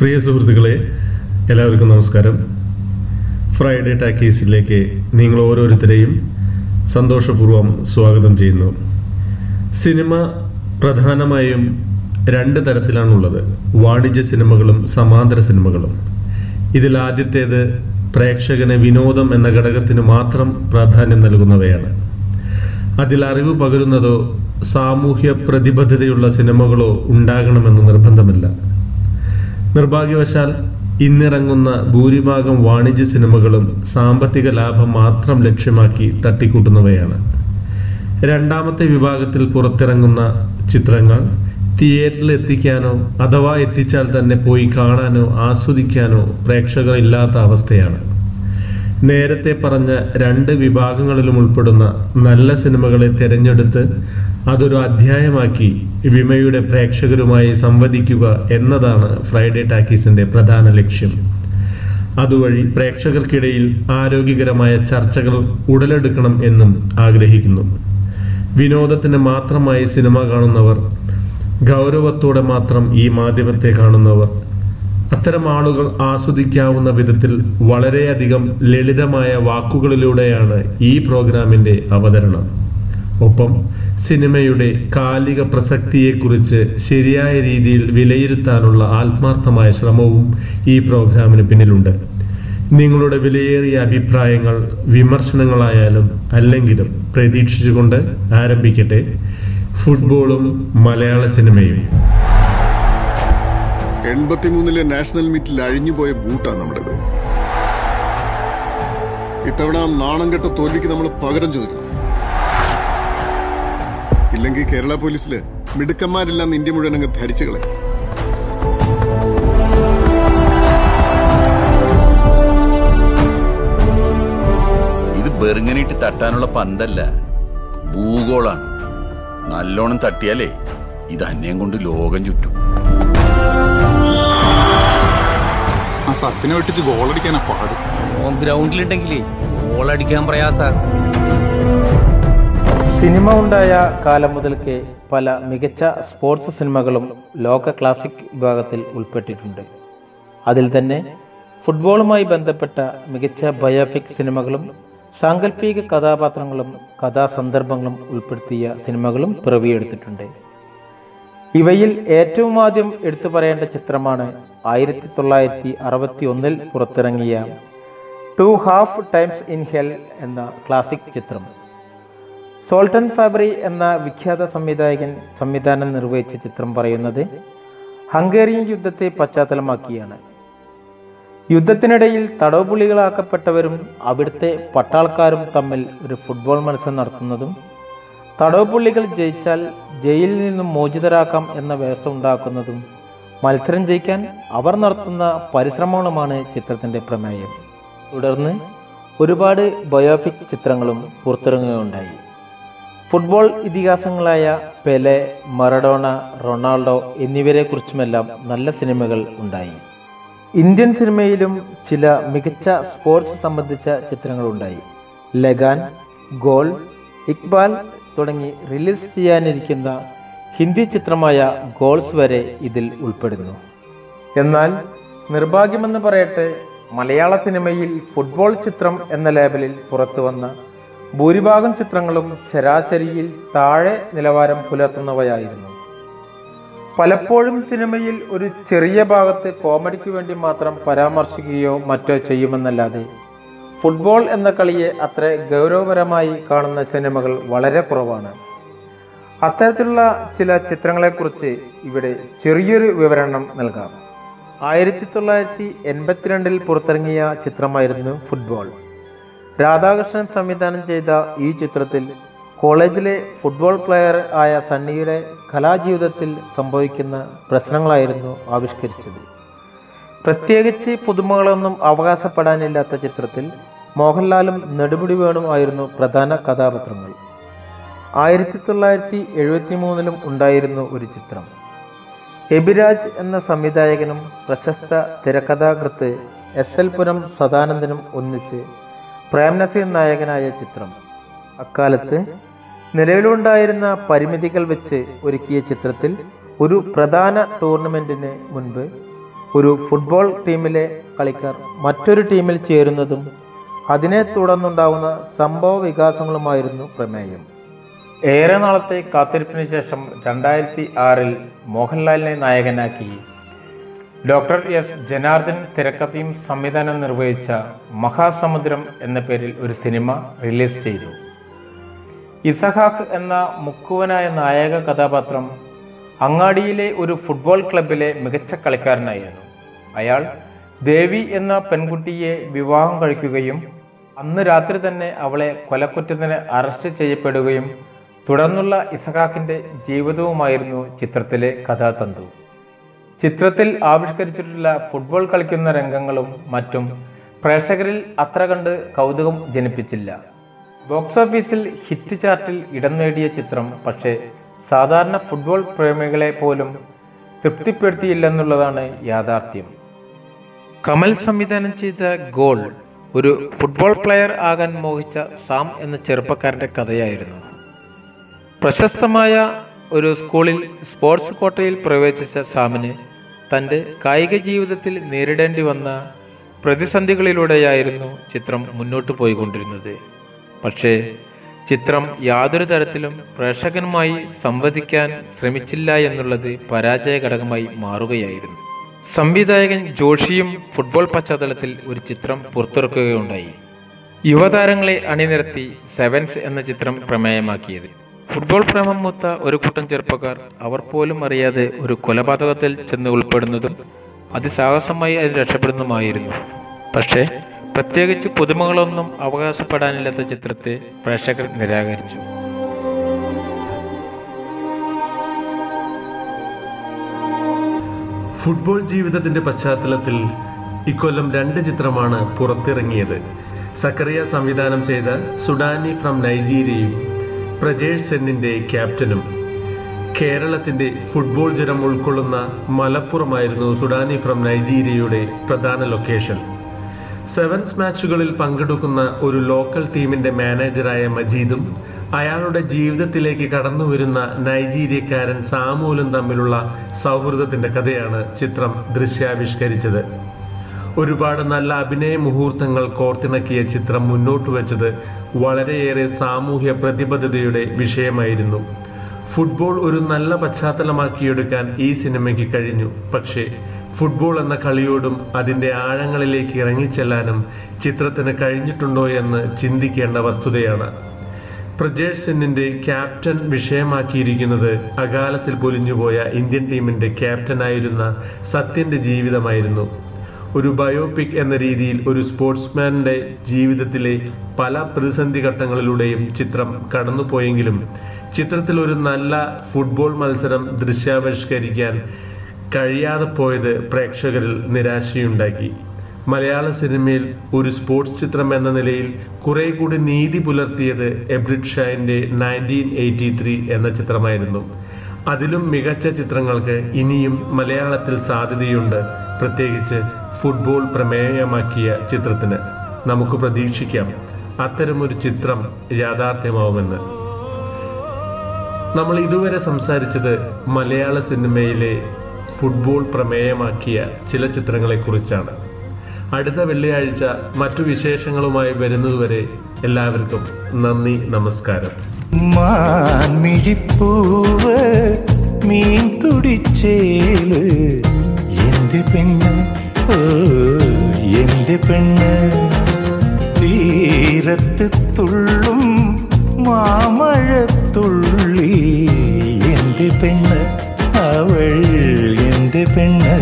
പ്രിയ സുഹൃത്തുക്കളെ എല്ലാവർക്കും നമസ്കാരം. ഫ്രൈഡേ ടാക്കീസിലേക്ക് നിങ്ങൾ ഓരോരുത്തരെയും സന്തോഷപൂർവം സ്വാഗതം ചെയ്യുന്നു. സിനിമ പ്രധാനമായും രണ്ട് തരത്തിലാണുള്ളത്. വാണിജ്യ സിനിമകളും സമാന്തര സിനിമകളും. ഇതിൽ ആദ്യത്തേത് പ്രേക്ഷകന് വിനോദം എന്ന ഘടകത്തിന് മാത്രം പ്രാധാന്യം നൽകുന്നവയാണ്. അതിൽ അറിവ് പകരുന്നതോ സാമൂഹ്യ പ്രതിബദ്ധതയുള്ള സിനിമകളോ ഉണ്ടാകണമെന്ന് നിർബന്ധമില്ല. നിർഭാഗ്യവശാൽ ഇന്നിറങ്ങുന്ന ഭൂരിഭാഗം വാണിജ്യ സിനിമകളും സാമ്പത്തിക ലാഭം മാത്രം ലക്ഷ്യമാക്കി തട്ടിക്കൂട്ടുന്നവയാണ്. രണ്ടാമത്തെ വിഭാഗത്തിൽ പുറത്തിറങ്ങുന്ന ചിത്രങ്ങൾ തിയേറ്ററിൽ എത്തിക്കാനോ അഥവാ എത്തിച്ചാൽ തന്നെ പോയി കാണാനോ ആസ്വദിക്കാനോ പ്രേക്ഷകർ ഇല്ലാത്ത അവസ്ഥയാണ്. നേരത്തെ പറഞ്ഞ രണ്ട് വിഭാഗങ്ങളിലും ഉൾപ്പെടുന്ന നല്ല സിനിമകളെ തിരഞ്ഞെടുത്ത് അതൊരു അധ്യായമാക്കി വിമയുടെ പ്രേക്ഷകരുമായി സംവദിക്കുക എന്നതാണ് ഫ്രൈഡേ ടാക്കീസിന്റെ പ്രധാന ലക്ഷ്യം. അതുവഴി പ്രേക്ഷകർക്കിടയിൽ ആരോഗ്യകരമായ ചർച്ചകൾ ഉടലെടുക്കണം എന്നും ആഗ്രഹിക്കുന്നു. വിനോദത്തിന് മാത്രമായി സിനിമ കാണുന്നവർ ഗൗരവത്തോടെ മാത്രം ഈ മാധ്യമത്തെ കാണുന്നവർ അത്തരം ആളുകൾ ആസ്വദിക്കാവുന്ന വിധത്തിൽ വളരെയധികം ലളിതമായ വാക്കുകളിലൂടെയാണ് ഈ പ്രോഗ്രാമിന്റെ അവതരണം. ഒപ്പം സിനിമയുടെ കാലിക പ്രസക്തിയെക്കുറിച്ച് ശരിയായ രീതിയിൽ വിലയിരുത്താനുള്ള ആത്മാർത്ഥമായ ശ്രമവും ഈ പ്രോഗ്രാമിന് പിന്നിലുണ്ട്. നിങ്ങളുടെ വിലയേറിയ അഭിപ്രായങ്ങൾ വിമർശനങ്ങളായാലും അല്ലെങ്കിലും പ്രതീക്ഷിച്ചുകൊണ്ട് ആരംഭിക്കട്ടെ. ഫുട്ബോളും മലയാള സിനിമയും. എൺപത്തിമൂന്നിലെ നാഷണൽ മീറ്റിൽ അഴിഞ്ഞുപോയ ബൂട്ടാണ് നമ്മുടേത്. ഇത്തവണ നാണം കെട്ട തോൽവിക്ക് നമ്മൾ പകരം ചോദിക്കണം ഇല്ലെങ്കിൽ കേരള പോലീസിൽ മിടുക്കന്മാരെല്ലാം ഇന്ത്യ മുഴുവൻ അങ്ങ് ധരിച്ചു കളയും. ഇത് ബെറുങ്ങനിട്ട് തട്ടാനുള്ള പന്തല്ല. ഭൂഗോളാണ്. നല്ലോണം തട്ടിയാലേ ഇത് അന്യം കൊണ്ട് ലോകം ചുറ്റും. ആ സത്തിനെ വെട്ടിച്ച് ഗോളടിക്കാനാ പാട്. ഗ്രൗണ്ടിലുണ്ടെങ്കിലേ ഗോളടിക്കാൻ പ്രയാസ. സിനിമ ഉണ്ടായ കാലം മുതൽക്കേ പല മികച്ച സ്പോർട്സ് സിനിമകളും ലോക ക്ലാസിക് വിഭാഗത്തിൽ ഉൾപ്പെട്ടിട്ടുണ്ട്. അതിൽ തന്നെ ഫുട്ബോളുമായി ബന്ധപ്പെട്ട മികച്ച ബയോഫിക് സിനിമകളും സാങ്കല്പിക കഥാപാത്രങ്ങളും കഥാസന്ദർഭങ്ങളും ഉൾപ്പെടുത്തിയ സിനിമകളും പിറവിയെടുത്തിട്ടുണ്ട്. ഇവയിൽ ഏറ്റവും ആദ്യം എടുത്തു പറയേണ്ട ചിത്രമാണ് ആയിരത്തി തൊള്ളായിരത്തി അറുപത്തി ഒന്നിൽ പുറത്തിറങ്ങിയ two half times in hell എന്ന ക്ലാസിക് ചിത്രം. സോൾട്ടൻ ഫാബ്രി എന്ന വിഖ്യാത സംവിധായകൻ സംവിധാനം നിർവഹിച്ച ചിത്രം പറയുന്നത് ഹംഗേറിയൻ യുദ്ധത്തെ പശ്ചാത്തലമാക്കിയാണ്. യുദ്ധത്തിനിടയിൽ തടവുപുള്ളികളാക്കപ്പെട്ടവരും അവിടുത്തെ പട്ടാൾക്കാരും തമ്മിൽ ഒരു ഫുട്ബോൾ മത്സരം നടത്തുന്നതും തടവുപുള്ളികൾ ജയിച്ചാൽ ജയിലിൽ നിന്നും മോചിതരാക്കാം എന്ന വ്യവസ്ഥ ഉണ്ടാക്കുന്നതും മത്സരം ജയിക്കാൻ അവർ നടത്തുന്ന പരിശ്രമങ്ങളുമാണ് ചിത്രത്തിന്റെ പ്രമേയം. തുടർന്ന് ഒരുപാട് ബയോഫിക് ചിത്രങ്ങളും പുറത്തിറങ്ങുകയുണ്ടായി. ഫുട്ബോൾ ഇതിഹാസങ്ങളായ പെലെ മറഡോണ റൊണാൾഡോ എന്നിവരെക്കുറിച്ചുമെല്ലാം നല്ല സിനിമകൾ ഉണ്ടായി. ഇന്ത്യൻ സിനിമയിലും ചില മികച്ച സ്പോർട്സ് സംബന്ധിച്ച ചിത്രങ്ങളുണ്ടായി. ലഗാൻ ഗോൾ ഇക്ബാൽ തുടങ്ങി റിലീസ് ചെയ്യാനിരിക്കുന്ന ഹിന്ദി ചിത്രമായ ഗോൾസ് വരെ ഇതിൽ ഉൾപ്പെടുന്നു. എന്നാൽ നിർഭാഗ്യമെന്ന് പറയട്ടെ മലയാള സിനിമയിൽ ഫുട്ബോൾ ചിത്രം എന്ന ലേബലിൽ പുറത്തു വന്ന ഭൂരിഭാഗം ചിത്രങ്ങളും ശരാശരിയിൽ താഴെ നിലവാരം പുലർത്തുന്നവയായിരുന്നു. പലപ്പോഴും സിനിമയിൽ ഒരു ചെറിയ ഭാഗത്ത് കോമഡിക്ക് വേണ്ടി മാത്രം പരാമർശിക്കുകയോ മറ്റോ ചെയ്യുമെന്നല്ലാതെ ഫുട്ബോൾ എന്ന കളിയെ അത്ര ഗൗരവപരമായി കാണുന്ന സിനിമകൾ വളരെ കുറവാണ്. അത്തരത്തിലുള്ള ചില ചിത്രങ്ങളെക്കുറിച്ച് ഇവിടെ ചെറിയൊരു വിവരണം നൽകാം. ആയിരത്തി തൊള്ളായിരത്തി എൺപത്തിരണ്ടിൽ പുറത്തിറങ്ങിയ ചിത്രമായിരുന്നു ഫുട്ബോൾ. രാധാകൃഷ്ണൻ സംവിധാനം ചെയ്ത ഈ ചിത്രത്തിൽ കോളേജിലെ ഫുട്ബോൾ പ്ലെയർ ആയ സണ്ണിയുടെ കലാജീവിതത്തിൽ സംഭവിക്കുന്ന പ്രശ്നങ്ങളായിരുന്നു ആവിഷ്കരിച്ചത്. പ്രത്യേകിച്ച് പുതുമകളൊന്നും അവകാശപ്പെടാനില്ലാത്ത ചിത്രത്തിൽ മോഹൻലാലും നെടുമുടി വേണും ആയിരുന്നു പ്രധാന കഥാപാത്രങ്ങൾ. ആയിരത്തി തൊള്ളായിരത്തി എഴുപത്തി മൂന്നിലും ഉണ്ടായിരുന്നു ഒരു ചിത്രം. എബിരാജ് എന്ന സംവിധായകനും പ്രശസ്ത തിരക്കഥാകൃത്ത് എസ് എൽ പുരം സദാനന്ദനും ഒന്നിച്ച് പ്രേംനസീർ നായകനായ ചിത്രം. അക്കാലത്ത് നിലവിലുണ്ടായിരുന്ന പരിമിതികൾ വെച്ച് ഒരുക്കിയ ചിത്രത്തിൽ ഒരു പ്രധാന ടൂർണമെന്റിന് മുൻപ് ഒരു ഫുട്ബോൾ ടീമിലെ കളിക്കാർ മറ്റൊരു ടീമിൽ ചേരുന്നതും അതിനെ തുടർന്നുണ്ടാവുന്ന സംഭവ വികാസങ്ങളുമായിരുന്നു പ്രമേയം. ഏറെ നാളത്തെ കാത്തിരിപ്പിന് ശേഷം രണ്ടായിരത്തി ആറിൽ മോഹൻലാലിനെ നായകനാക്കി ഡോക്ടർ എസ്. ജനാർദ്ദൻ തിരക്കഥയും സംവിധാനം നിർവഹിച്ച മഹാസമുദ്രം എന്ന പേരിൽ ഒരു സിനിമ റിലീസ് ചെയ്തു. ഇസഹാഖ് എന്ന മുക്കുവനായ നായക കഥാപാത്രം അങ്ങാടിയിലെ ഒരു ഫുട്ബോൾ ക്ലബിലെ മികച്ച കളിക്കാരനായിരുന്നു. അയാൾ ദേവി എന്ന പെൺകുട്ടിയെ വിവാഹം കഴിക്കുകയും അന്ന് രാത്രി തന്നെ അവളെ കൊലക്കുറ്റത്തിന് അറസ്റ്റ് ചെയ്യപ്പെടുകയും തുടർന്നുള്ള ഇസഹാക്കിന്റെ ജീവിതവുമായിരുന്നു ചിത്രത്തിലെ കഥാതന്തു. ചിത്രത്തിൽ ആവിഷ്കരിച്ചിട്ടുള്ള ഫുട്ബോൾ കളിക്കുന്ന രംഗങ്ങളും മറ്റും പ്രേക്ഷകരിൽ അത്ര കണ്ട് കൗതുകം ജനിപ്പിച്ചില്ല. ബോക്സ് ഓഫീസിൽ ഹിറ്റ് ചാർട്ടിൽ ഇടം നേടിയ ചിത്രം പക്ഷേ സാധാരണ ഫുട്ബോൾ പ്രേമികളെ പോലും തൃപ്തിപ്പെടുത്തിയില്ലെന്നുള്ളതാണ് യാഥാർത്ഥ്യം. കമൽ സംവിധാനം ചെയ്ത ഗോൾ ഒരു ഫുട്ബോൾ പ്ലെയർ ആകാൻ മോഹിച്ച സാം എന്ന ചെറുപ്പക്കാരന്റെ കഥയായിരുന്നു. പ്രശസ്തമായ ഒരു സ്കൂളിൽ സ്പോർട്സ് കോട്ടയിൽ പ്രവേശിച്ച സാമിന് തന്റെ കായിക ജീവിതത്തിൽ നേരിടേണ്ടി വന്ന പ്രതിസന്ധികളിലൂടെയായിരുന്നു ചിത്രം മുന്നോട്ട് പോയിക്കൊണ്ടിരുന്നത്. പക്ഷേ ചിത്രം യാതൊരു തരത്തിലും പ്രേക്ഷകനുമായി സംവദിക്കാൻ ശ്രമിച്ചില്ല എന്നുള്ളത് പരാജയ ഘടകമായി മാറുകയായിരുന്നു. സംവിധായകൻ ജോഷിയും ഫുട്ബോൾ പശ്ചാത്തലത്തിൽ ഒരു ചിത്രം പുറത്തിറക്കുകയുണ്ടായി. യുവതാരങ്ങളെ അണിനിരത്തി സെവൻസ് എന്ന ചിത്രം പ്രമേയമാക്കിയത്. ഫുട്ബോൾ പ്രേമം മൂത്ത ഒരു കൂട്ടം ചെറുപ്പക്കാർ അവർ പോലും അറിയാതെ ഒരു കൊലപാതകത്തിൽ ചെന്ന് ഉൾപ്പെടുന്നതും അതിസാഹസമായി അതിൽ രക്ഷപ്പെടുന്നതുമായിരുന്നു. പക്ഷേ പ്രത്യേകിച്ച് പുതുമകളൊന്നും അവകാശപ്പെടാനില്ലാത്ത ചിത്രത്തെ പ്രേക്ഷകർ നിരാകരിച്ചു. ഫുട്ബോൾ ജീവിതത്തിന്റെ പശ്ചാത്തലത്തിൽ ഇക്കൊല്ലം രണ്ട് ചിത്രമാണ് പുറത്തിറങ്ങിയത്. സക്കറിയ സംവിധാനം ചെയ്ത സുഡാനി ഫ്രം നൈജീരിയയും പ്രജേഷ് സെന്നിന്റെ ക്യാപ്റ്റനും കേരളത്തിന്റെ ഫുട്ബോൾ ജനം ഉൾക്കൊള്ളുന്ന മലപ്പുറമായിരുന്നു സുഡാനി ഫ്രം നൈജീരിയയുടെ പ്രധാന ലൊക്കേഷൻ. സെവൻസ് മാച്ചുകളിൽ പങ്കെടുക്കുന്ന ഒരു ലോക്കൽ ടീമിന്റെ മാനേജറായ മജീദും അയാളുടെ ജീവിതത്തിലേക്ക് കടന്നു വരുന്ന നൈജീരിയക്കാരൻ സാമൂലും തമ്മിലുള്ള സൗഹൃദത്തിന്റെ കഥയാണ് ചിത്രം ദൃശ്യാവിഷ്കരിച്ചത്. ഒരുപാട് നല്ല അഭിനയ മുഹൂർത്തങ്ങൾ കോർത്തിണക്കിയ ചിത്രം മുന്നോട്ട് വെച്ചത് വളരെയേറെ സാമൂഹ്യ പ്രതിബദ്ധതയുടെ വിഷയമായിരുന്നു. ഫുട്ബോൾ ഒരു നല്ല പശ്ചാത്തലമാക്കിയെടുക്കാൻ ഈ സിനിമയ്ക്ക് കഴിഞ്ഞു. പക്ഷേ ഫുട്ബോൾ എന്ന കളിയോടും അതിന്റെ ആഴങ്ങളിലേക്ക് ഇറങ്ങിച്ചെല്ലാനും ചിത്രത്തിന് കഴിഞ്ഞിട്ടുണ്ടോ എന്ന് ചിന്തിക്കേണ്ട വസ്തുതയാണ്. പ്രജേഷ് സെന്നിന്റെ ക്യാപ്റ്റൻ വിഷയമാക്കിയിരിക്കുന്നത് അകാലത്തിൽ പൊലിഞ്ഞുപോയ ഇന്ത്യൻ ടീമിന്റെ ക്യാപ്റ്റനായിരുന്ന സത്യന്റെ ജീവിതമായിരുന്നു. ഒരു ബയോപിക് എന്ന രീതിയിൽ ഒരു സ്പോർട്സ്മാന്റെ ജീവിതത്തിലെ പല പ്രതിസന്ധി ഘട്ടങ്ങളിലൂടെയും ചിത്രം കടന്നുപോയെങ്കിലും ചിത്രത്തിൽ ഒരു നല്ല ഫുട്ബോൾ മത്സരം ദൃശ്യാവിഷ്കരിക്കാൻ കഴിയാതെ പോയത് പ്രേക്ഷകരിൽ നിരാശയുണ്ടാക്കി. മലയാള സിനിമയിൽ ഒരു സ്പോർട്സ് ചിത്രം എന്ന നിലയിൽ കുറെ കൂടി നീതി പുലർത്തിയത് എബ്രിഡ് ഷായിന്റെ നയന്റീൻ എയ്റ്റി ത്രീ എന്ന ചിത്രമായിരുന്നു. അതിലും മികച്ച ചിത്രങ്ങൾക്ക് ഇനിയും മലയാളത്തിൽ സാധ്യതയുണ്ട്. പ്രത്യേകിച്ച് ഫുട്ബോൾ പ്രമേയമാക്കിയ ചിത്രത്തിന് നമുക്ക് പ്രതീക്ഷിക്കാം അത്തരമൊരു ചിത്രം യാഥാർത്ഥ്യമാവുമെന്ന്. നമ്മൾ ഇതുവരെ സംസാരിച്ചത് മലയാള സിനിമയിലെ ഫുട്ബോൾ പ്രമേയമാക്കിയ ചില ചിത്രങ്ങളെക്കുറിച്ചാണ്. അടുത്ത വെള്ളിയാഴ്ച മറ്റു വിശേഷങ്ങളുമായി വരുന്നതുവരെ എല്ലാവർക്കും നന്ദി നമസ്കാരം. മീൻ തുടിച്ചേൽ എന്റെ പെണ്ണ് എന്റെ പെണ്ണ് തീരത്ത് തുള്ളും മാമഴത്തുള്ളി. എന്റെ പെണ്ണ് അവൾ എന്റെ പെണ്ണ്.